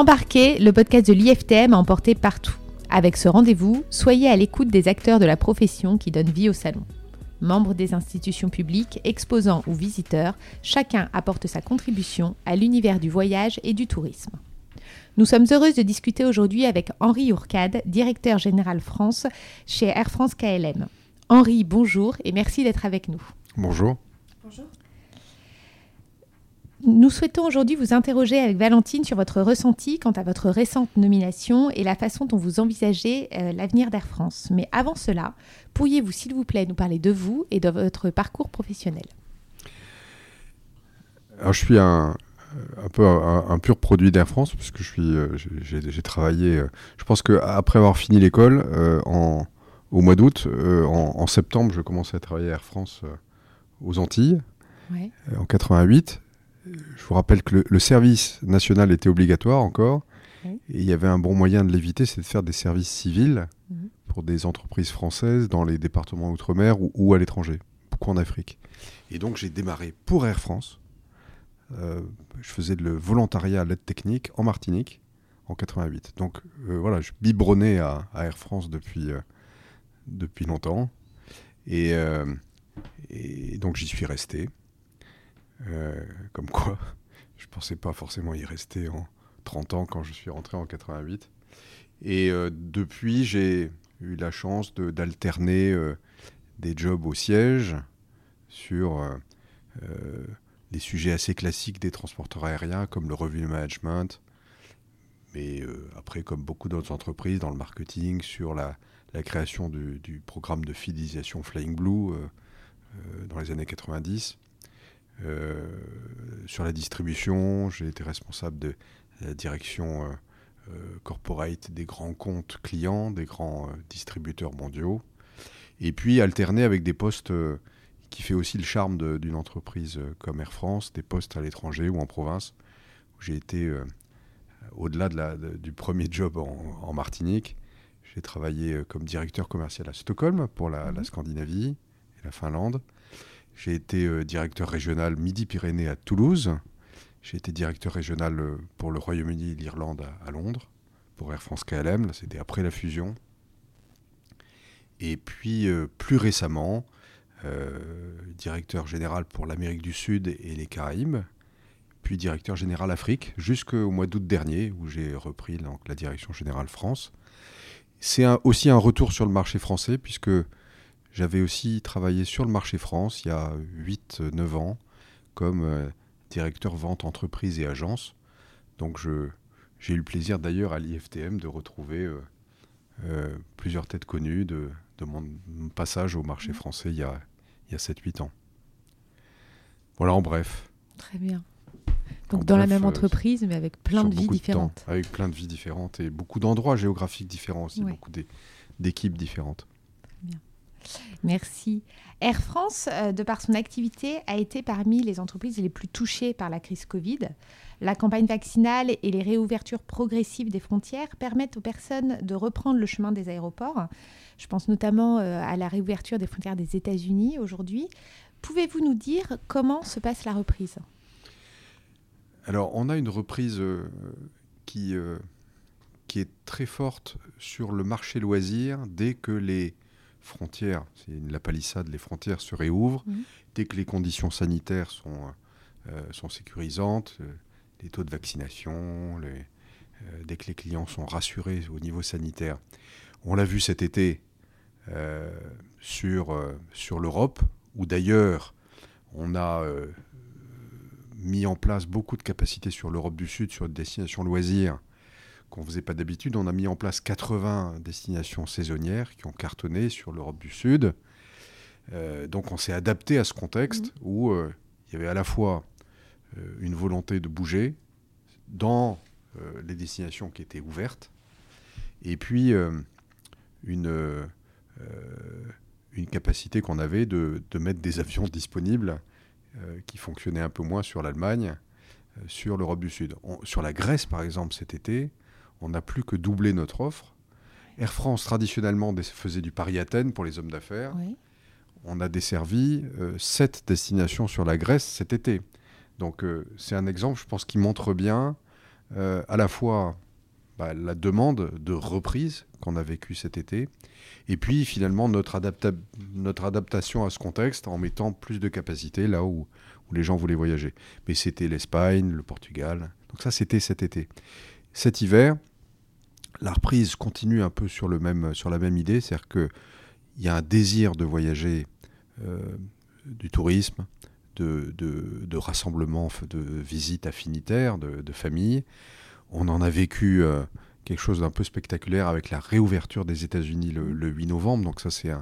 Embarquez, le podcast de l'IFTM a emporté partout. Avec ce rendez-vous, soyez à l'écoute des acteurs de la profession qui donnent vie au salon. Membres des institutions publiques, exposants ou visiteurs, chacun apporte sa contribution à l'univers du voyage et du tourisme. Nous sommes heureuses de discuter aujourd'hui avec Henri Ourcade, directeur général France chez Air France KLM. Henri, bonjour et merci d'être avec nous. Bonjour. Bonjour. Nous souhaitons aujourd'hui vous interroger avec Valentine sur votre ressenti quant à votre récente nomination et la façon dont vous envisagez euh, l'avenir d'Air France. Mais avant cela, pourriez-vous s'il vous plaît nous parler de vous et de votre parcours professionnel? Alors, je suis un, un peu un, pur produit d'Air France puisque je suis, euh, j'ai travaillé. Euh, je pense qu'après avoir fini l'école, en, au mois d'août, en, en, septembre, je commençais à travailler à Air France aux Antilles en 88 je vous rappelle que le, service national était obligatoire encore. Et il y avait un bon moyen de l'éviter, c'est de faire des services civils mhm. pour des entreprises françaises dans les départements outre-mer ou, à l'étranger, beaucoup en Afrique. Et donc j'ai démarré pour Air France. Euh, je faisais le volontariat à l'aide technique en Martinique en 88. Donc euh, voilà, je biberonnais à, Air France depuis, euh, depuis longtemps. Et, et donc j'y suis resté. Comme quoi, je ne pensais pas forcément y rester en 30 ans quand je suis rentré en 88. Et euh, depuis, j'ai eu la chance d'alterner euh, des jobs au siège sur des sujets assez classiques des transporteurs aériens comme le revenu management, mais après, comme beaucoup d'autres entreprises, dans le marketing, sur la, création du, programme de fidélisation Flying Blue dans les années 90. Euh, sur la distribution, j'ai été responsable de la direction euh, euh, corporate des grands comptes clients, des grands distributeurs mondiaux. Et puis alterner avec des postes qui fait aussi le charme d'une entreprise comme Air France, des postes à l'étranger ou en province, où j'ai été au-delà de du premier job en, Martinique. J'ai travaillé comme directeur commercial à Stockholm pour la, la, mmh. Scandinavie et la Finlande. J'ai été euh, directeur régional Midi-Pyrénées à Toulouse. J'ai été directeur régional euh, pour le Royaume-Uni et l'Irlande à, Londres, pour Air France KLM. c'était après la fusion. Et puis, euh, plus récemment, directeur général pour l'Amérique du Sud et les Caraïbes, puis directeur général Afrique, jusqu'au mois d'août dernier, où j'ai repris donc, la direction générale France. C'est aussi un retour sur le marché français, puisque j'avais aussi travaillé sur le marché France il y a 8-9 ans comme euh, directeur vente entreprise et agence. Donc j'ai eu le plaisir d'ailleurs à l'IFTM de retrouver euh, euh, plusieurs têtes connues de, mon, passage au marché français il y a, il y a 7-8 ans. Voilà en bref. Très bien. Donc dans la même entreprise, mais avec plein de vies différentes. avec plein de vies différentes et beaucoup d'endroits géographiques différents aussi, beaucoup d'équipes différentes. Merci. Air France, euh, de par son activité, a été parmi les entreprises les plus touchées par la crise Covid. La campagne vaccinale et les réouvertures progressives des frontières permettent aux personnes de reprendre le chemin des aéroports. Je pense notamment euh, à la réouverture des frontières des États-Unis aujourd'hui. Pouvez-vous nous dire comment se passe la reprise? Alors, on a une reprise euh, qui, qui est très forte sur le marché loisir dès que les frontières, c'est la palissade, les frontières se réouvrent. Mhm. Dès que les conditions sanitaires sont, euh, sont sécurisantes, euh, les taux de vaccination, les, euh, dès que les clients sont rassurés au niveau sanitaire. On l'a vu cet été sur, sur l'Europe, où d'ailleurs on a mis en place beaucoup de capacités sur l'Europe du Sud, sur une destination loisirs, qu'on ne faisait pas d'habitude. On a mis en place 80 destinations saisonnières qui ont cartonné sur l'Europe du Sud. Euh, donc on s'est adapté à ce contexte mmh. où euh, il y avait à la fois euh, une volonté de bouger dans les destinations qui étaient ouvertes, et puis une, une capacité qu'on avait de, de, mettre des avions disponibles qui fonctionnaient un peu moins sur l'Allemagne, sur l'Europe du Sud. sur la Grèce, par exemple, cet été, on n'a plus que doublé notre offre. Air France, traditionnellement, faisait du Paris-Athènes pour les hommes d'affaires. On a desservi euh, sept destinations sur la Grèce cet été. Donc, euh, c'est un exemple, je pense, qui montre bien à la fois bah, la demande de reprise qu'on a vécue cet été, et puis finalement notre, notre adaptation à ce contexte en mettant plus de capacité là où, où les gens voulaient voyager. Mais c'était l'Espagne, le Portugal. Donc ça, c'était cet été. Cet hiver, la reprise continue un peu sur, le même, sur la même idée, c'est-à-dire qu'il y a un désir de voyager, euh, du tourisme, de, de, de rassemblement, de visites affinitaires, de, de familles. On en a vécu euh, quelque chose d'un peu spectaculaire avec la réouverture des États-Unis le, 8 novembre, donc ça c'est,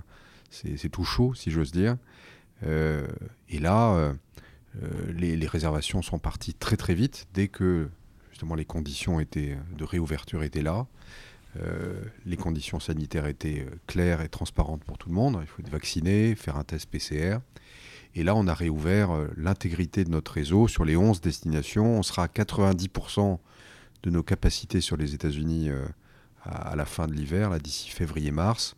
c'est, tout chaud, si j'ose dire. Euh, et là, les, les, réservations sont parties très très vite dès que justement les conditions étaient, de réouverture étaient là. Euh, les conditions sanitaires étaient euh, claires et transparentes pour tout le monde. Il faut être vacciné, faire un test PCR. Et là, on a réouvert euh, l'intégrité de notre réseau sur les 11 destinations. On sera à 90% de nos capacités sur les États-Unis à, la fin de l'hiver, d'ici février-mars.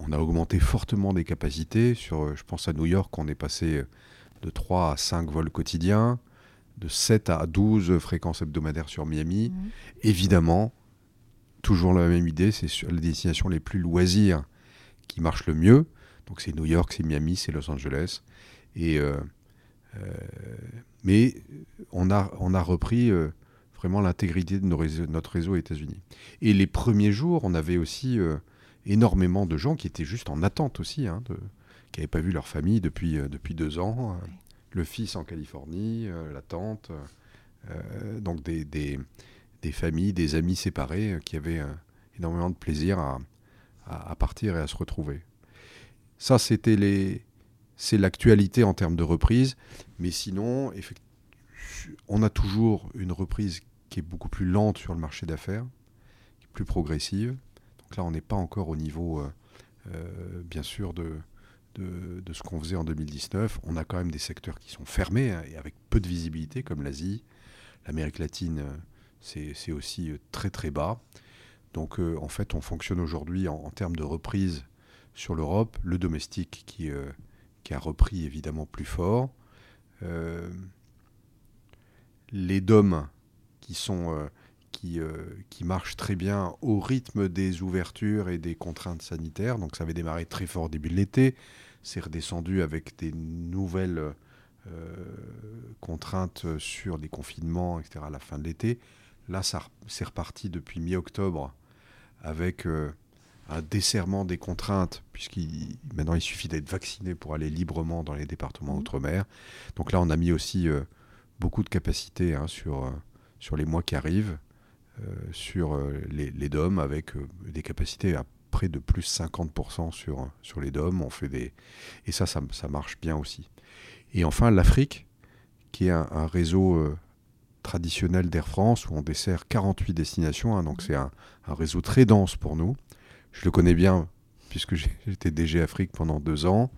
On a augmenté fortement des capacités. Sur, je pense à New York, on est passé de 3 à 5 vols quotidiens, de 7 à 12 fréquences hebdomadaires sur Miami. Mmh. Évidemment, toujours la même idée, c'est sur les destinations les plus loisirs qui marchent le mieux. Donc c'est New York, c'est Miami, c'est Los Angeles. Et, euh, euh, mais on a, on a repris euh, vraiment l'intégrité de notre réseau aux États-Unis. Et les premiers jours, on avait aussi énormément de gens qui étaient juste en attente aussi, hein, qui n'avaient pas vu leur famille depuis, depuis deux ans. Le fils en Californie, la tante. donc des, des familles, des amis séparés euh, qui avaient euh, énormément de plaisir à, partir et à se retrouver. Ça, c'était les, c'est l'actualité en termes de reprise. Mais sinon, on a toujours une reprise qui est beaucoup plus lente sur le marché d'affaires, plus progressive. Donc là, on n'est pas encore au niveau, euh, bien sûr, de, de, ce qu'on faisait en 2019. On a quand même des secteurs qui sont fermés hein, et avec peu de visibilité, comme l'Asie, l'Amérique latine c'est aussi euh, très très bas. Donc euh, en fait, on fonctionne aujourd'hui en, termes de reprise sur l'Europe, le domestique qui, euh, qui, a repris évidemment plus fort. les DOM qui, sont, qui, qui marchent très bien au rythme des ouvertures et des contraintes sanitaires. Donc ça avait démarré très fort au début de l'été, c'est redescendu avec des nouvelles contraintes sur des confinements, etc. à la fin de l'été. Là, c'est reparti depuis mi-octobre avec euh, un desserrement des contraintes, puisqu'il maintenant il suffit d'être vacciné pour aller librement dans les départements mmh. outre-mer. Donc là, on a mis aussi euh, beaucoup de capacités hein, sur, euh, sur les mois qui arrivent, sur les, les, DOM, avec des capacités à près de plus 50% sur, sur les DOM. On fait des... Et ça, ça, marche bien aussi. Et enfin, l'Afrique, qui est un réseau traditionnel d'Air France où on dessert 48 destinations. Hein, donc c'est un, réseau très dense pour nous. Je le connais bien puisque j'étais DG Afrique pendant deux ans.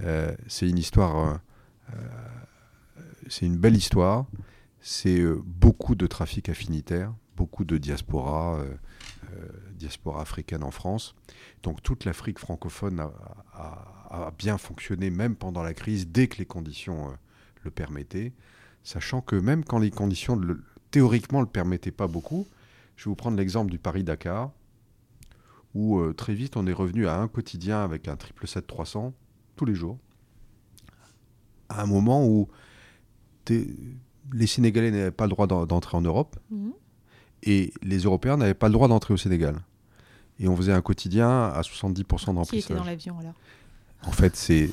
Euh, c'est une histoire, euh, euh, c'est une belle histoire. C'est beaucoup de trafic affinitaire, beaucoup de diaspora, diaspora africaine en France. Donc toute l'Afrique francophone a, bien fonctionné même pendant la crise, dès que les conditions le permettaient sachant que même quand les conditions théoriquement ne le permettaient pas beaucoup, je vais vous prendre l'exemple du Paris-Dakar, où euh, très vite on est revenu à un quotidien avec un 777-300 tous les jours, à un moment où les Sénégalais n'avaient pas le droit d'entrer en Europe, mhm. Et les Européens n'avaient pas le droit d'entrer au Sénégal. Et on faisait un quotidien à 70% d'emplissage. Qui était dans l'avion alors? En fait, c'est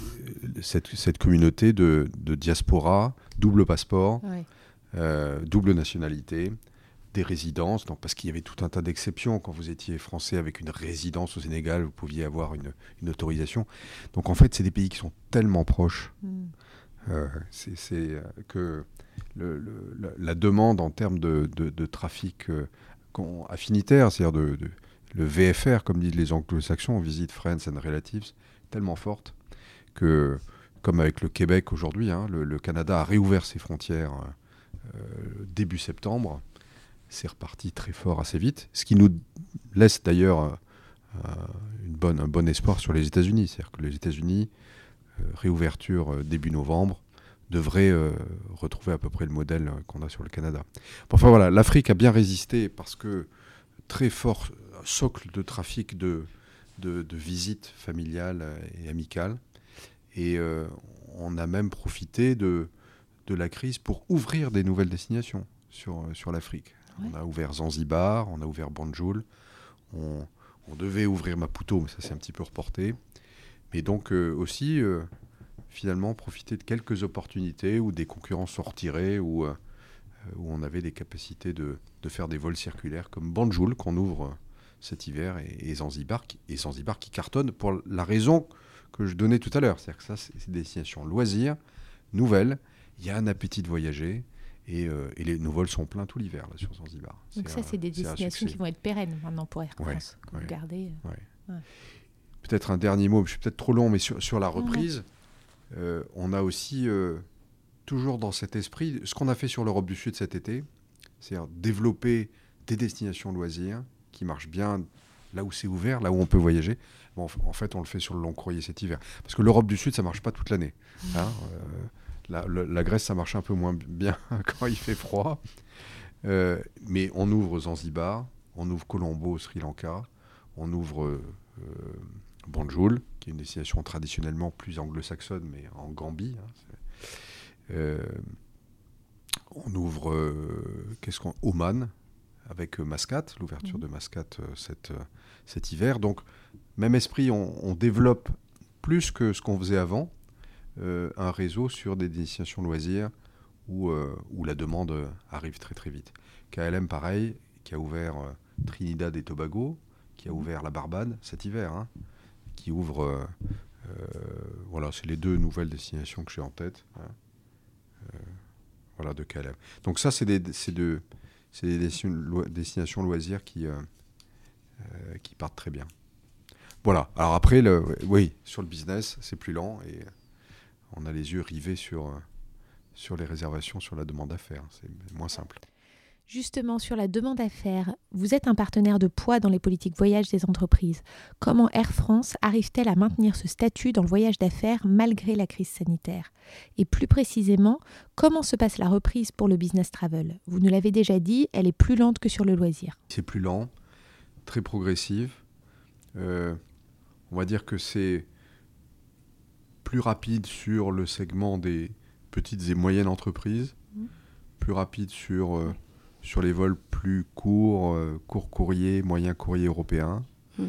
cette, communauté de, diaspora, double passeport, euh, double nationalité, des résidences, donc parce qu'il y avait tout un tas d'exceptions. Quand vous étiez français avec une résidence au Sénégal, vous pouviez avoir une, autorisation. Donc en fait, c'est des pays qui sont tellement proches. Hmm. Euh, c'est euh, que la, demande en termes de, trafic affinitaire, c'est-à-dire de, le VFR, comme disent les anglo-saxons, Visit Friends and Relatives, tellement forte que, comme avec le Québec aujourd'hui, hein, le, Canada a réouvert ses frontières euh, début septembre. C'est reparti très fort assez vite, ce qui nous laisse d'ailleurs euh, une bonne, un bon espoir sur les États-Unis. C'est-à-dire que les États-Unis, euh, réouverture début novembre, devrait retrouver à peu près le modèle qu'on a sur le Canada. Enfin voilà, l'Afrique a bien résisté parce que très fort socle de trafic de, de, visites familiales et amicales. Et on a même profité de, de la crise pour ouvrir des nouvelles destinations sur, sur l'Afrique. On a ouvert Zanzibar, on a ouvert Banjul, on, on devait ouvrir Maputo, mais ça s'est un petit peu reporté. Mais donc euh, aussi, euh, finalement, profiter de quelques opportunités où des concurrents sont retirés, où, euh, où on avait des capacités de, de, faire des vols circulaires comme Banjul qu'on ouvre cet hiver et, Zanzibar, qui, et Zanzibar qui cartonne pour la raison que je donnais tout à l'heure. C'est-à-dire que ça, c'est des destinations loisirs, nouvelles, il y a un appétit de voyager. Et, et, les, nos vols sont pleins tout l'hiver sur Zanzibar. Donc ça, c'est des destinations qui vont être pérennes maintenant pour Air France. Ouais, Peut-être un dernier mot, je suis peut-être trop long, mais sur, sur la reprise, euh, on a aussi euh, toujours dans cet esprit ce qu'on a fait sur l'Europe du Sud cet été, c'est-à-dire développer des destinations loisirs qui marchent bien là où c'est ouvert, là où on peut voyager. Bon, en fait, on le fait sur le long courrier cet hiver. Parce que l'Europe du Sud, ça marche pas toute l'année. Hein, euh, la, la, Grèce, ça marche un peu moins bien quand il fait froid. mais on ouvre Zanzibar, on ouvre Colombo, Sri Lanka, on ouvre Banjul, qui est une destination traditionnellement plus anglo-saxonne, mais en Gambie. Hein, euh, on ouvre euh, qu'est-ce qu'on Oman avec euh, Mascate, l'ouverture mhm. de Mascate cet, cet hiver. Donc, même esprit, on, développe plus que ce qu'on faisait avant un réseau sur des destinations loisirs où, où la demande arrive très très vite. KLM, pareil, qui a ouvert Trinidad et Tobago, qui a mhm. ouvert la Barbade cet hiver. Hein qui ouvre. Euh, euh, voilà, c'est les deux nouvelles destinations que j'ai en tête. Hein. Euh, voilà, de Calais. Donc ça, c'est des, de, des destinations loisirs qui, partent très bien. Voilà. Alors après, le, oui, sur le business, c'est plus lent et on a les yeux rivés sur, les réservations, sur la demande d'affaires. C'est moins simple. Justement, sur la demande à faire, vous êtes un partenaire de poids dans les politiques voyage des entreprises. Comment Air France arrive-t-elle à maintenir ce statut dans le voyage d'affaires malgré la crise sanitaire? Et plus précisément, comment se passe la reprise pour le business travel? Vous nous l'avez déjà dit, elle est plus lente que sur le loisir. C'est plus lent, très progressive. Euh, on va dire que c'est plus rapide sur le segment des petites et moyennes entreprises, mmh. plus rapide sur... Euh, sur les vols plus courts, euh, court courrier, moyen courrier européen. Mm.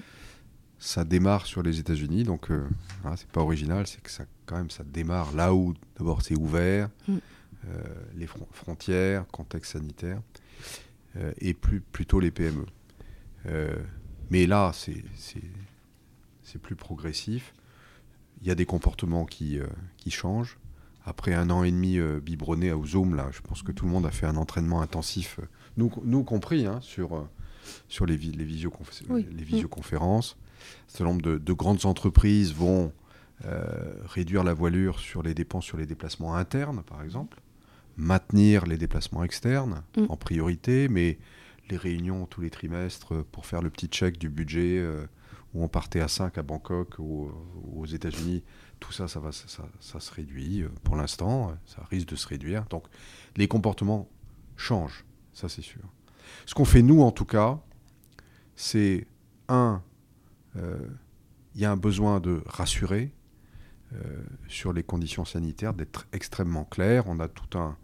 Ça démarre sur les États-Unis, donc euh, hein, c'est pas original, c'est que ça quand même ça démarre là où d'abord c'est ouvert, mm. euh, les frontières, contexte sanitaire, et plus plutôt les PME. mais là c'est plus progressif. Il y a des comportements qui, qui changent après un an et demi euh, biberonné au Zoom, là, je pense que tout le monde a fait un entraînement intensif, euh, nous, nous compris, hein, sur, euh, sur les, les, les visioconférences. Un certain nombre de, grandes entreprises vont réduire la voilure sur les dépenses sur les déplacements internes, par exemple, maintenir les déplacements externes mm. en priorité, mais les réunions tous les trimestres pour faire le petit check du budget où on partait à 5 à Bangkok ou aux États-Unis tout ça, ça, va, ça, se réduit euh, pour l'instant, ça risque de se réduire. Donc les comportements changent, ça c'est sûr. Ce qu'on fait nous en tout cas, c'est un, euh, il y a un besoin de rassurer euh, sur les conditions sanitaires, d'être extrêmement clair. On a tout un,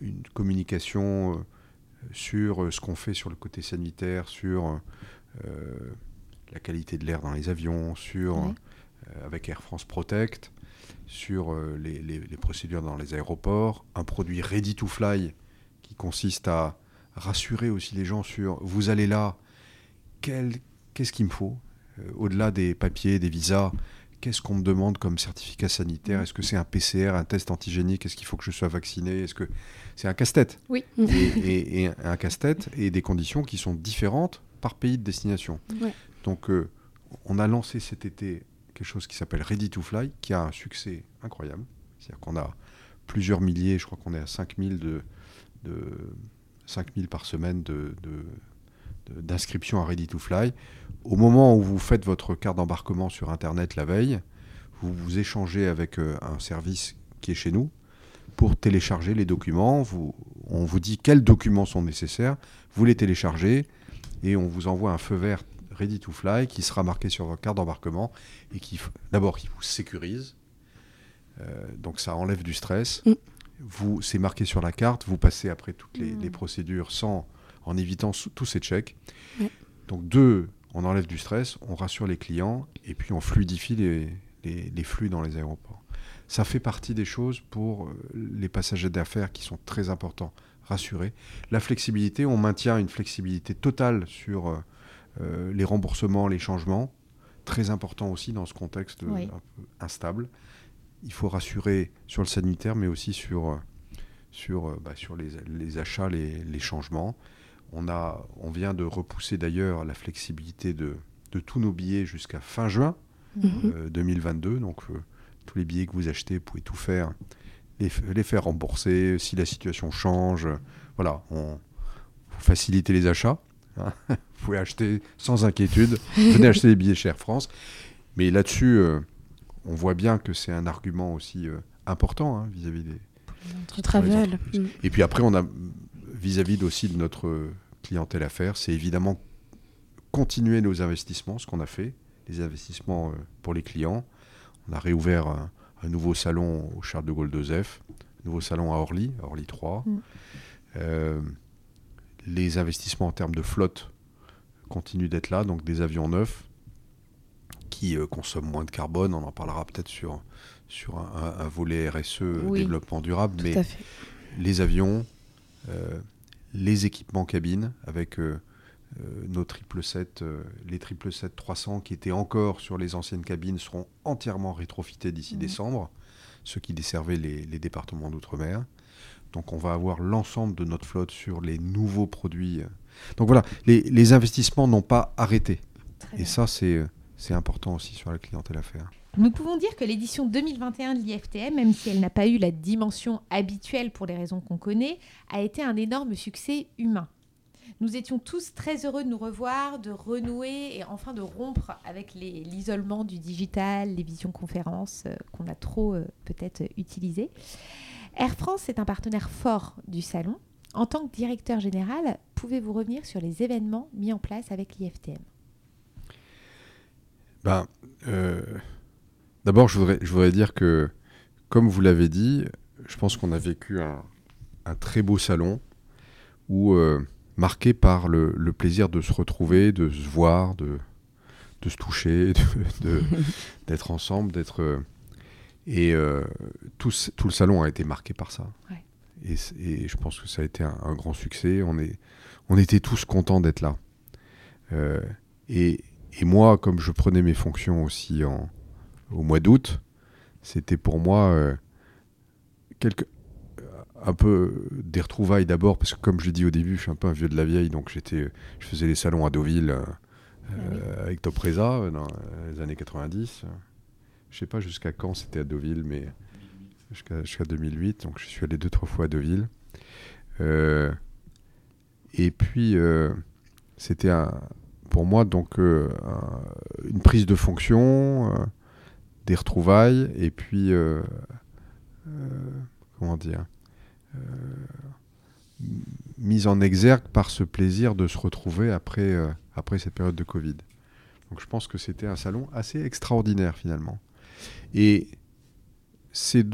une communication sur ce qu'on fait sur le côté sanitaire, sur la qualité de l'air dans les avions, sur, euh, avec Air France Protect, sur euh, les, les, procédures dans les aéroports, un produit ready to fly qui consiste à rassurer aussi les gens sur vous allez là, qu'est-ce qu'il me faut euh, Au-delà des papiers, des visas, qu'est-ce qu'on me demande comme certificat sanitaire? Est-ce que c'est un PCR, un test antigénique? Est-ce qu'il faut que je sois vacciné? Est-ce que c'est un casse-tête? Oui. et, et, un casse-tête et des conditions qui sont différentes par pays de destination. Donc, euh, on a lancé cet été quelque chose qui s'appelle Ready to Fly, qui a un succès incroyable. C'est-à-dire qu'on a plusieurs milliers, je crois qu'on est à 5000 de, de 5000 par semaine de, d'inscription à Ready to Fly. Au moment où vous faites votre carte d'embarquement sur Internet la veille, vous vous échangez avec un service qui est chez nous pour télécharger les documents. On vous dit quels documents sont nécessaires, vous les téléchargez et on vous envoie un feu vert ready to fly qui sera marqué sur votre carte d'embarquement et qui, d'abord, qui vous sécurise. Euh, donc ça enlève du stress. Mm. Vous, c'est marqué sur la carte. Vous passez après toutes les, mm. procédures sans, en évitant tous ces checks. Donc deux, on enlève du stress, on rassure les clients et puis on fluidifie les, les flux dans les aéroports. Ça fait partie des choses pour euh, les passagers d'affaires qui sont très importants. Rassurer. La flexibilité, on maintient une flexibilité totale sur euh, euh, les remboursements, les changements. Très important aussi dans ce contexte un peu instable. Il faut rassurer sur le sanitaire, mais aussi sur, sur, bah, sur les, achats, les, changements. On, a, on vient de repousser d'ailleurs la flexibilité de, de tous nos billets jusqu'à fin juin 2022. Mhm. Donc, tous les billets que vous achetez, vous pouvez tout faire, les, les faire rembourser si la situation change. Voilà, on faciliter les achats. Hein. vous pouvez acheter sans inquiétude. Venez acheter des billets chez Air France. Mais là-dessus, euh, on voit bien que c'est un argument aussi euh, important hein, vis-à-vis des. Notre travel. Mm. Et puis après, on a vis-à-vis aussi de notre clientèle à faire, c'est évidemment continuer nos investissements, ce qu'on a fait, les investissements euh, pour les clients, on a réouvert un, nouveau salon au Charles de Gaulle 2F, un nouveau salon à Orly, à Orly 3. Mm. Euh, les investissements en termes de flotte continuent d'être là, donc des avions neufs qui euh, consomment moins de carbone. On en parlera peut-être sur, sur un, volet RSE, développement durable, mais les avions, euh, les équipements cabines avec euh, nos triple 7, euh, les triple 7 300 qui étaient encore sur les anciennes cabines seront entièrement rétrofités d'ici mmh. décembre, ceux qui desservaient les, départements d'outre-mer. Donc on va avoir l'ensemble de notre flotte sur les nouveaux produits. Donc voilà, les, investissements n'ont pas arrêté. Et ça, c'est important aussi sur la clientèle à faire. Nous pouvons dire que l'édition 2021 de l'IFTM, même si elle n'a pas eu la dimension habituelle pour les raisons qu'on connaît, a été un énorme succès humain. Nous étions tous très heureux de nous revoir, de renouer et enfin de rompre avec l'isolement du digital, les visioconférences euh, qu'on a trop euh, peut-être utilisées. Air France est un partenaire fort du salon. En tant que directeur général, pouvez-vous revenir sur les événements mis en place avec l'IFTM ben, euh, D'abord, je voudrais, dire que, comme vous l'avez dit, je pense qu'on a vécu un, très beau salon où marqué par le, plaisir de se retrouver, de se voir, de, de se toucher, d'être ensemble, d'être. Euh, et euh, tout, tout, le salon a été marqué par ça. Et, et, je pense que ça a été un, grand succès. On, est, on était tous contents d'être là. Euh, et, et, moi, comme je prenais mes fonctions aussi en, au mois d'août, c'était pour moi quelque, un peu des retrouvailles d'abord, parce que comme je l'ai dit au début, je suis un peu un vieux de la vieille, donc j'étais, je faisais les salons à Deauville euh, ah avec Top Reza euh, dans les années 90. Je sais pas jusqu'à quand c'était à Deauville, mais jusqu'à 2008, donc je suis allé deux, trois fois à Deauville. Euh, et puis, c'était pour moi donc une prise de fonction, des retrouvailles, et puis, comment dire, euh, mise en exergue par ce plaisir de se retrouver après, euh, après cette période de Covid. Donc je pense que c'était un salon assez extraordinaire finalement. Et c'est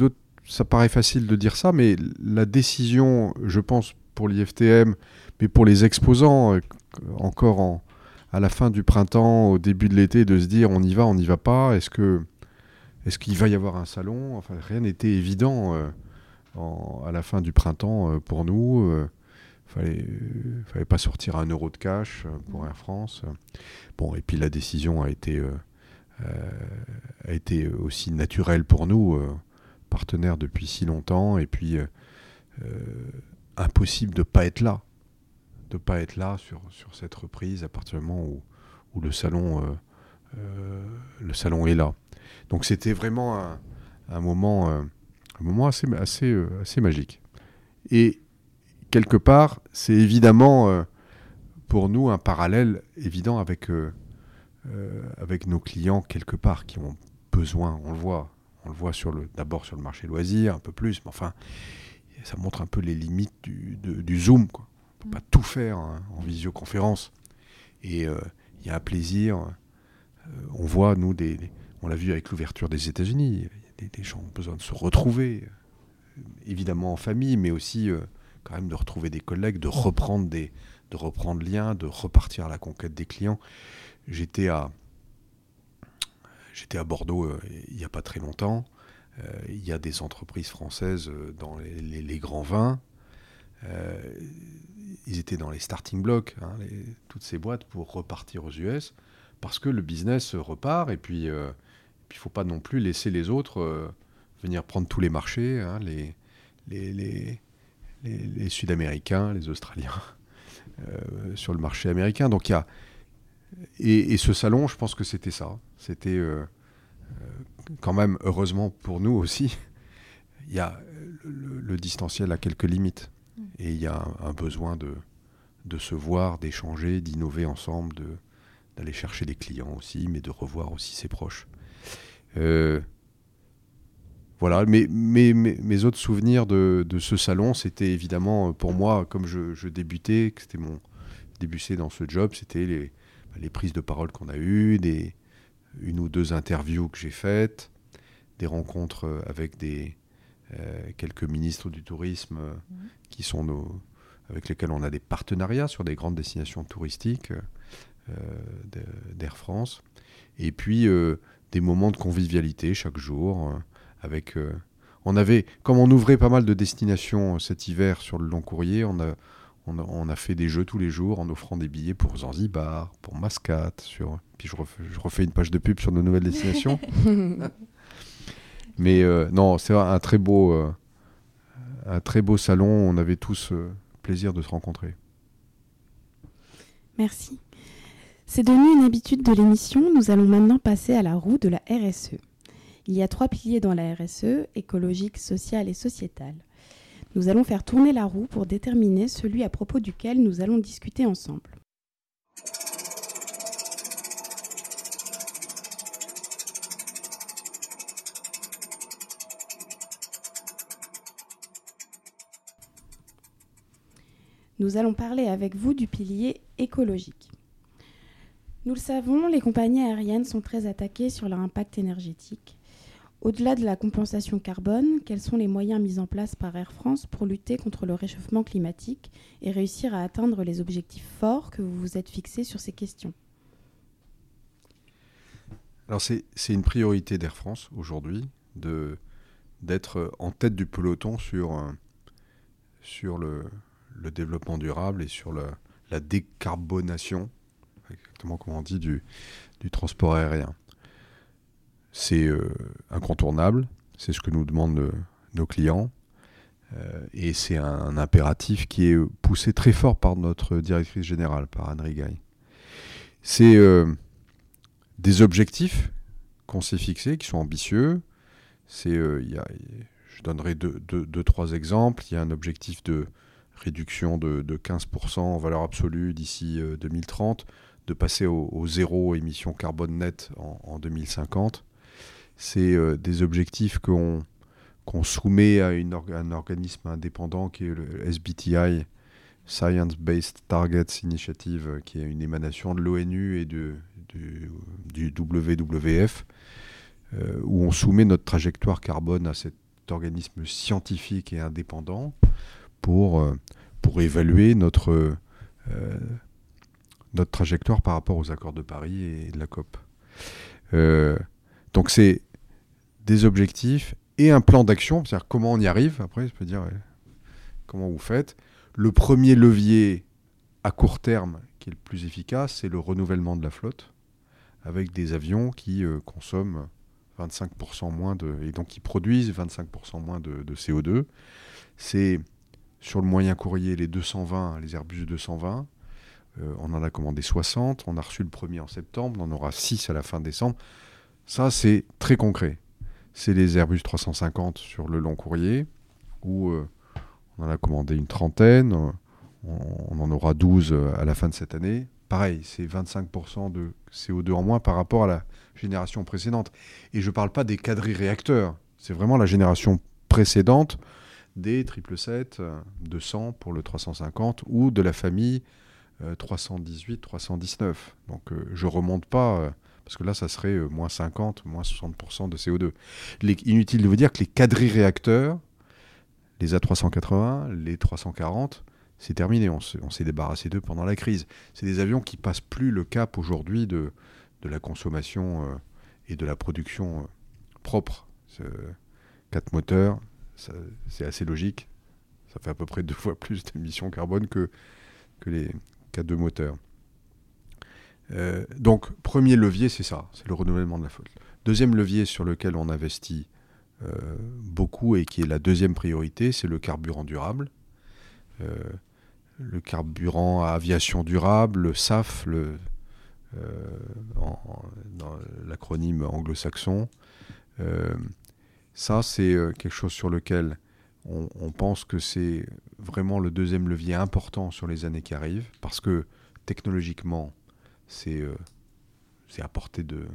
ça paraît facile de dire ça, mais la décision, je pense, pour l'IFTM, mais pour les exposants, euh, encore en, à la fin du printemps, au début de l'été, de se dire on y va, on n'y va pas, est-ce que est-ce qu'il va y avoir un salon? Enfin, rien n'était évident à la fin du printemps euh, pour nous. Euh, fallait, euh, fallait pas sortir un euro de cash pour Air France. Bon, et puis la décision a été, a été aussi naturelle pour nous, partenaires depuis si longtemps, et puis impossible de ne pas être là, de pas être là sur, sur cette reprise à partir du moment où, où le salon le salon est là. Donc c'était vraiment un, moment un moment assez, assez, euh, assez magique. Et quelque part, c'est évidemment euh, pour nous un parallèle évident avec, euh, avec nos clients quelque part qui ont besoin, on le voit. On le voit sur le, d'abord sur le marché loisir, un peu plus, mais enfin, ça montre un peu les limites du, du Zoom. Quoi. On ne peut pas tout faire hein, en visioconférence. Et euh, il y a un plaisir. Euh, on voit, nous, des, on l'a vu avec l'ouverture des États-Unis, des, des, gens ont besoin de se retrouver, euh, évidemment en famille, mais aussi quand même de retrouver des collègues, de reprendre des, de reprendre lien, de repartir à la conquête des clients. J'étais à, Bordeaux il n'y a pas très longtemps. il y a des entreprises françaises dans les, grands vins ils étaient dans les starting blocks, hein, toutes ces boîtes pour repartir aux US, parce que le business repart et puis euh, il ne faut pas non plus laisser les autres euh, venir prendre tous les marchés, hein, les, les, Sud-Américains, les Australiens, euh, sur le marché américain. Donc il y a et, ce salon, je pense que c'était ça. C'était quand même, heureusement pour nous aussi, il y a le distanciel a quelques limites. Et il y a un, besoin de, de se voir, d'échanger, d'innover ensemble, de, d'aller chercher des clients aussi, mais de revoir aussi ses proches. Euh, voilà, mes, mes, mes, autres souvenirs de, de ce salon, c'était évidemment pour moi, comme je, je débutais, c'était mon débuté dans ce job, c'était les, les prises de parole qu'on a eues, des, une ou deux interviews que j'ai faites, des rencontres avec des, euh, quelques ministres du tourisme euh, mmh. qui sont nos, avec lesquels on a des partenariats sur des grandes destinations touristiques euh, d'Air France. Et puis des moments de convivialité chaque jour avec on avait, comme on ouvrait pas mal de destinations cet hiver sur le long courrier, on a, on a, fait des jeux tous les jours en offrant des billets pour Zanzibar, pour Mascate. Sur... Puis je refais, je refais, une page de pub sur nos nouvelles destinations. Mais euh, non, c'est un très beau, euh, un très beau salon. On avait tous euh, plaisir de se rencontrer. Merci. C'est devenu une habitude de l'émission. Nous allons maintenant passer à la roue de la RSE. Il y a trois piliers dans la RSE écologique, sociale et sociétale. Nous allons faire tourner la roue pour déterminer celui à propos duquel nous allons discuter ensemble. nous allons parler avec vous du pilier écologique. Nous le savons, les compagnies aériennes sont très attaquées sur leur impact énergétique. Au-delà de la compensation carbone, quels sont les moyens mis en place par Air France pour lutter contre le réchauffement climatique et réussir à atteindre les objectifs forts que vous vous êtes fixés sur ces questions? Alors c'est une priorité d'Air France aujourd'hui d'être en tête du peloton sur, le, développement durable et sur la décarbonation, exactement comme on dit, du transport aérien. C'est euh, incontournable, c'est ce que nous demandent euh, nos clients, euh, et c'est un, impératif qui est poussé très fort par notre directrice générale, par Anne Rigaille. C'est des objectifs qu'on s'est fixés, qui sont ambitieux. C'est, je donnerai deux, deux, trois exemples. Il y a un objectif de réduction de, 15% en valeur absolue d'ici 2030, euh, de passer au, zéro émission carbone net en, 2050. C'est euh, des objectifs qu'on soumet à une un organisme indépendant qui est le SBTI, Science Based Targets Initiative, euh, qui est une émanation de l'ONU et de, du, WWF, où on soumet notre trajectoire carbone à cet organisme scientifique et indépendant pour, euh, pour évaluer notre, euh, notre trajectoire par rapport aux accords de Paris et de la COP. Euh, donc c'est des objectifs et un plan d'action, c'est-à-dire comment on y arrive, après je peux dire comment vous faites. Le premier levier à court terme qui est le plus efficace, c'est le renouvellement de la flotte, avec des avions qui consomment 25% moins de... et donc qui produisent 25% moins de, de CO2. C'est sur le moyen courrier, les 220, les Airbus 220. Euh, on en a commandé 60. On a reçu le premier en septembre. On en aura 6 à la fin décembre. Ça, c'est très concret. C'est les Airbus 350 sur le long courrier, où euh, on en a commandé une trentaine. On, en aura 12 euh, à la fin de cette année. Pareil, c'est 25% de CO2 en moins par rapport à la génération précédente. Et je ne parle pas des quadri réacteurs. C'est vraiment la génération précédente des 777, 200 pour le 350 ou de la famille 318, 319. Donc je remonte pas parce que là, ça serait moins 50, moins 60% de CO2. inutile de vous dire que les quadri réacteurs, les A380, les 340, c'est terminé. On s'est débarrassé d'eux pendant la crise. C'est des avions qui passent plus le cap aujourd'hui de, de la consommation euh, et de la production euh, propre. Quatre moteurs, c'est assez logique. Ça fait à peu près deux fois plus d'émissions carbone que, que les quatre deux moteurs. Euh, donc, premier levier, c'est ça, c'est le renouvellement de la flotte. Deuxième levier sur lequel on investit beaucoup et qui est la deuxième priorité, c'est le carburant durable le carburant à aviation durable, le SAF, euh, dans l'acronyme anglo-saxon. Euh, ça, c'est euh, quelque chose sur lequel on, pense que c'est vraiment le deuxième levier important sur les années qui arrivent, parce que technologiquement, c'est à portée de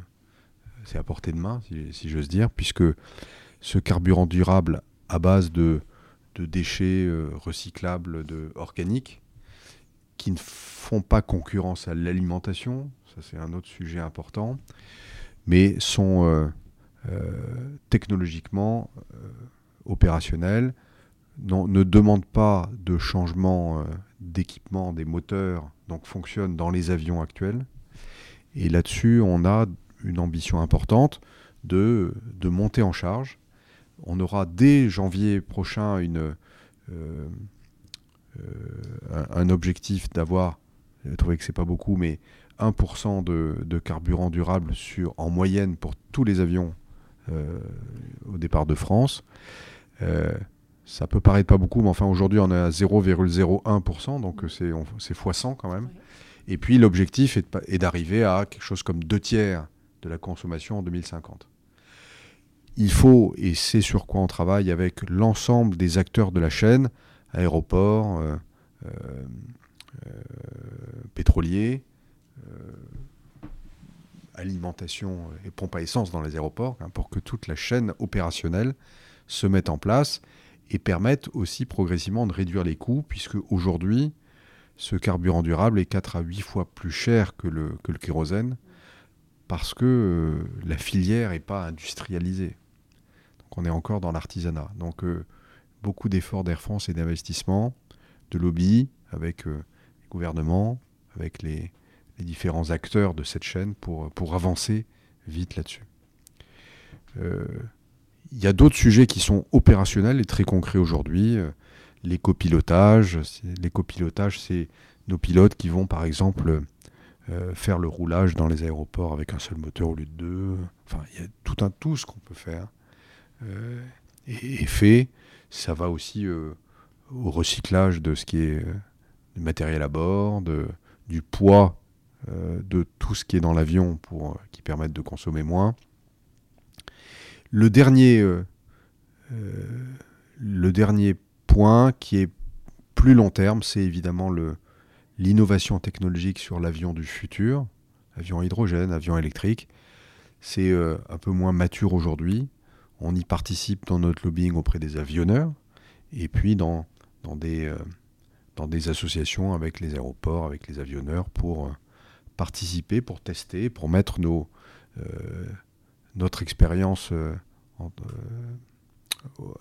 c'est à portée de main, si, j'ose dire, puisque ce carburant durable à base de, de déchets recyclables de, organiques, qui ne font pas concurrence à l'alimentation, ça c'est un autre sujet important, mais sont euh, euh, technologiquement euh, opérationnels, ne demandent pas de changement d'équipement des moteurs, donc fonctionnent dans les avions actuels. Et là-dessus, on a une ambition importante de, monter en charge. On aura dès janvier prochain une, euh, un, objectif d'avoir, je trouvez que c'est pas beaucoup, mais 1% de, carburant durable sur, en moyenne pour tous les avions euh, au départ de France. Ça peut paraître pas beaucoup, mais enfin aujourd'hui on est à 0,01%, donc c'est x100 quand même. Et puis l'objectif est d'arriver à quelque chose comme deux tiers de la consommation en 2050. Il faut, et c'est sur quoi on travaille avec l'ensemble des acteurs de la chaîne, aéroports, euh, euh, euh, pétroliers, alimentation et pompe à essence dans les aéroports, hein, pour que toute la chaîne opérationnelle se mette en place et permette aussi progressivement de réduire les coûts, puisque aujourd'hui, ce carburant durable est 4 à 8 fois plus cher que le, kérosène, parce que la filière n'est pas industrialisée. Donc on est encore dans l'artisanat. Donc beaucoup d'efforts d'Air France et d'investissement, de lobby avec euh, les gouvernements, avec les, différents acteurs de cette chaîne pour, pour avancer vite là-dessus. Euh, il y a d'autres sujets qui sont opérationnels et très concrets aujourd'hui. Euh, l'écopilotage, l'écopilotage, c'est nos pilotes qui vont par exemple faire le roulage dans les aéroports avec un seul moteur au lieu de deux. Enfin, il y a tout un tout ce qu'on peut faire et, et, fait. Ça va aussi euh, au recyclage de ce qui est euh, du matériel à bord, du poids euh, de tout ce qui est dans l'avion pour qui permettent de consommer moins. Le dernier, le dernier point qui est plus long terme, c'est évidemment l'innovation technologique sur l'avion du futur, avion hydrogène, avion électrique. C'est un peu moins mature aujourd'hui. On y participe dans notre lobbying auprès des avionneurs et puis dans, dans, des, euh, dans des associations avec les aéroports, avec les avionneurs pour euh, participer, pour tester, pour mettre nos, euh, notre expérience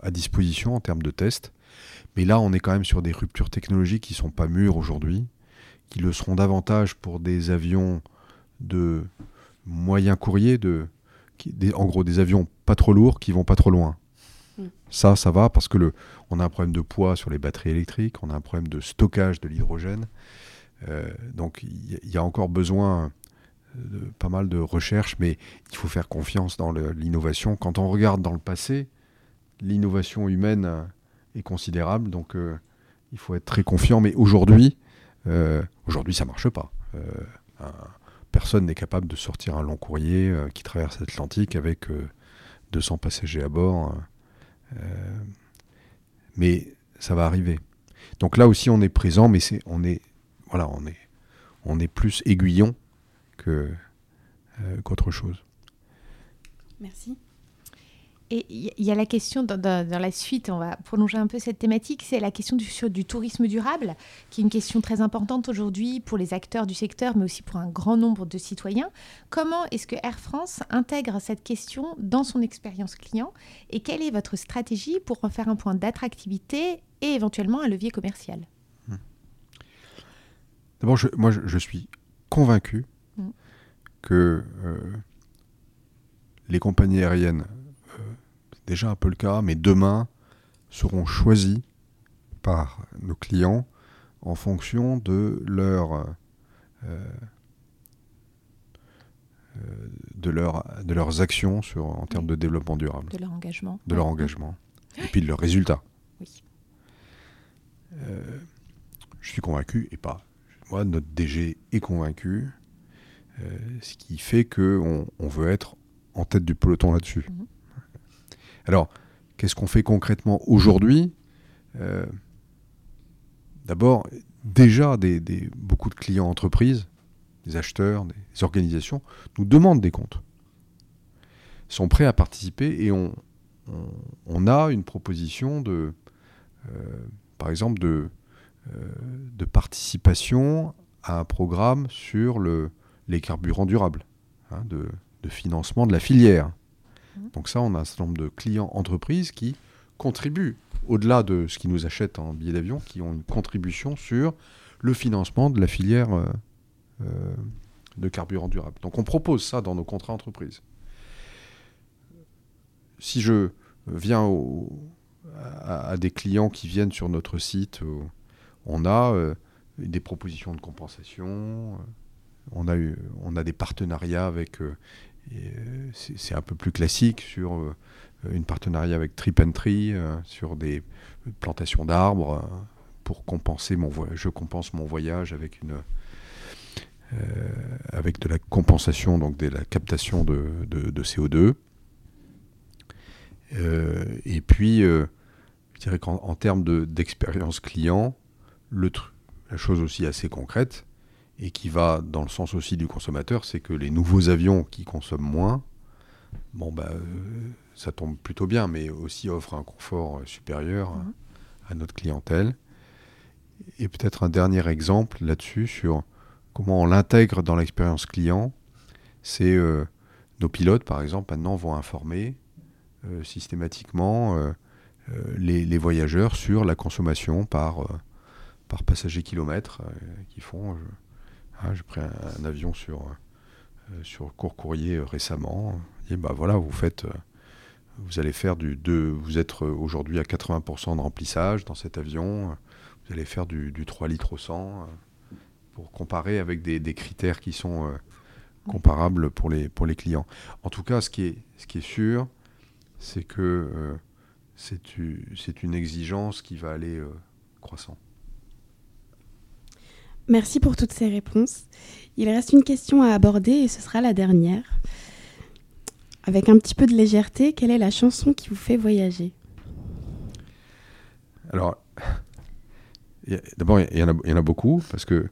à disposition en termes de tests. Mais là, on est quand même sur des ruptures technologiques qui ne sont pas mûres aujourd'hui, qui le seront davantage pour des avions de moyen courrier, de, en gros des avions pas trop lourds qui vont pas trop loin. Hmm. Ça, ça va parce que le, on a un problème de poids sur les batteries électriques, on a un problème de stockage de l'hydrogène. Euh, donc il y, a encore besoin pas mal de recherche, mais il faut faire confiance dans l'innovation. Quand on regarde dans le passé, l'innovation humaine est considérable, donc euh, il faut être très confiant. Mais aujourd'hui, euh, aujourd'hui ça marche pas personne n'est capable de sortir un long courrier euh, qui traverse l'Atlantique avec 200 euh, passagers à bord. Euh, mais ça va arriver. Donc là aussi, on est présent, mais c'est, on est, voilà, on est, on est plus aiguillon que qu'autre chose. Merci. Et il y a la question, dans, la suite, on va prolonger un peu cette thématique, c'est la question du, du tourisme durable, qui est une question très importante aujourd'hui pour les acteurs du secteur, mais aussi pour un grand nombre de citoyens. Comment est-ce que Air France intègre cette question dans son expérience client et quelle est votre stratégie pour en faire un point d'attractivité et éventuellement un levier commercial? Hmm. D'abord, moi, je, suis convaincu que euh, les compagnies aériennes déjà un peu le cas, mais demain seront choisis par nos clients en fonction de leur euh, euh, de, leur, de leurs actions sur, en termes de développement durable. De leur engagement. De leur engagement. Et puis de leurs résultats. Oui. Euh, je suis convaincu, et pas. Moi, notre DG est convaincu, ce qui fait qu'on on veut être en tête du peloton là-dessus. Mhm. Alors, qu'est-ce qu'on fait concrètement aujourd'hui? Euh, D'abord, déjà, des, beaucoup de clients entreprises, des acheteurs, des organisations, nous demandent des comptes. Sont prêts à participer et on, a une proposition de, euh, par exemple, de, euh, de participation à un programme sur le, les carburants durables, hein, de, de, financement de la filière. Mhm. Donc ça, on a un certain nombre de clients entreprises qui contribuent, au-delà de ce qu'ils nous achètent en billets d'avion, qui ont une contribution sur le financement de la filière euh, euh, de carburant durable. Donc on propose ça dans nos contrats entreprises. Si je viens à, des clients qui viennent sur notre site, euh, on a des propositions de compensation, on a, eu, des partenariats avec euh, c'est un peu plus classique sur euh, une partenariat avec Trip and Tree, euh, sur des plantations d'arbres, pour compenser mon voyage. Je compense mon voyage avec de la compensation, donc de la captation de, de, CO2. et puis, je dirais qu'en termes d'expérience client, la chose aussi assez concrète, et qui va dans le sens aussi du consommateur, c'est que les nouveaux avions qui consomment moins, bon bah, euh, ça tombe plutôt bien, mais aussi offrent un confort euh, supérieur mhm. à notre clientèle. Et peut-être un dernier exemple là-dessus sur comment on l'intègre dans l'expérience client, c'est euh, nos pilotes, par exemple, maintenant vont informer systématiquement les, voyageurs sur la consommation par, par passager kilomètre qu'ils font. Ah, j'ai pris un, avion sur, euh, sur court courrier euh, récemment. Et bah voilà, vous faites, euh, vous allez faire du 2, vous êtes aujourd'hui à 80% de remplissage dans cet avion. Vous allez faire du, 3 litres au 100 pour comparer avec des, des critères qui sont comparables pour les, pour les clients. En tout cas, ce qui est, ce qui est sûr, c'est que c'est une exigence qui va aller croissant. Merci pour toutes ces réponses. Il reste une question à aborder et ce sera la dernière. Avec un petit peu de légèreté, quelle est la chanson qui vous fait voyager? Alors, d'abord, il y, en a beaucoup parce que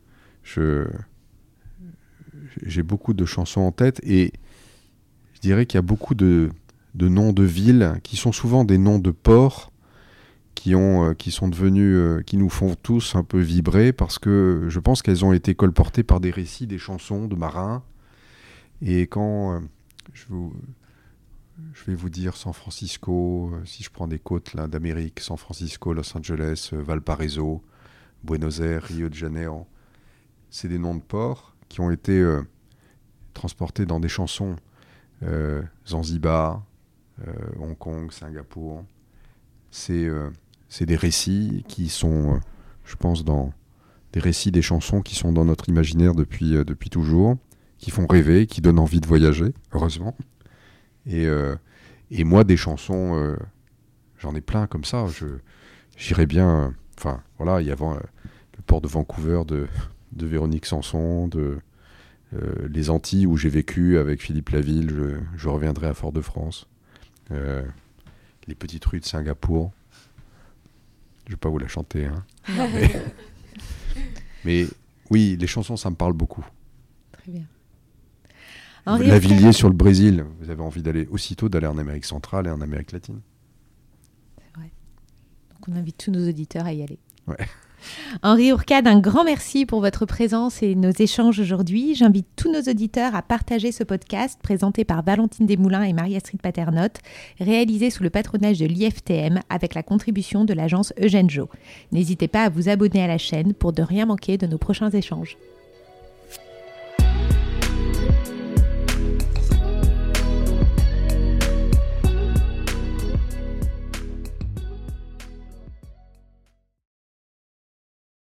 j'ai beaucoup de chansons en tête et je dirais qu'il y a beaucoup de, de noms de villes qui sont souvent des noms de ports qui, ont, euh, qui sont devenus, euh, qui nous font tous un peu vibrer parce que je pense qu'elles ont été colportées par des récits, des chansons de marins. Et quand euh, je, vous, je vais vous dire San Francisco, si je prends des côtes d'Amérique, San Francisco, Los Angeles, Valparaiso, Buenos Aires, Rio de Janeiro, c'est des noms de ports qui ont été transportés dans des chansons Zanzibar, Hong Kong, Singapour. C'est c'est des récits qui sont, euh, je pense, dans des récits, des chansons qui sont dans notre imaginaire depuis, euh, depuis toujours, qui font rêver, qui donnent envie de voyager, heureusement. Et, euh, et moi, des chansons, j'en ai plein comme ça. J'irais bien. Enfin, voilà, il y avait le port de Vancouver de, de Véronique Sanson, de les Antilles où j'ai vécu avec Philippe Laville. Je, je reviendrai à Fort-de-France. les petites rues de Singapour. Je vais pas vous la chanter. Hein. mais, oui, les chansons, ça me parle beaucoup. Très bien. Henri Lavilliers sur le Brésil, vous avez envie d'aller aussitôt d'aller en Amérique centrale et en Amérique latine? Donc on invite tous nos auditeurs à y aller. Ouais. Henri Ourcade, un grand merci pour votre présence et nos échanges aujourd'hui. J'invite tous nos auditeurs à partager ce podcast présenté par Valentine Desmoulins et Marie-Astrid Paternotte, réalisé sous le patronage de l'IFTM avec la contribution de l'agence Eugène Jo. N'hésitez pas à vous abonner à la chaîne pour ne rien manquer de nos prochains échanges.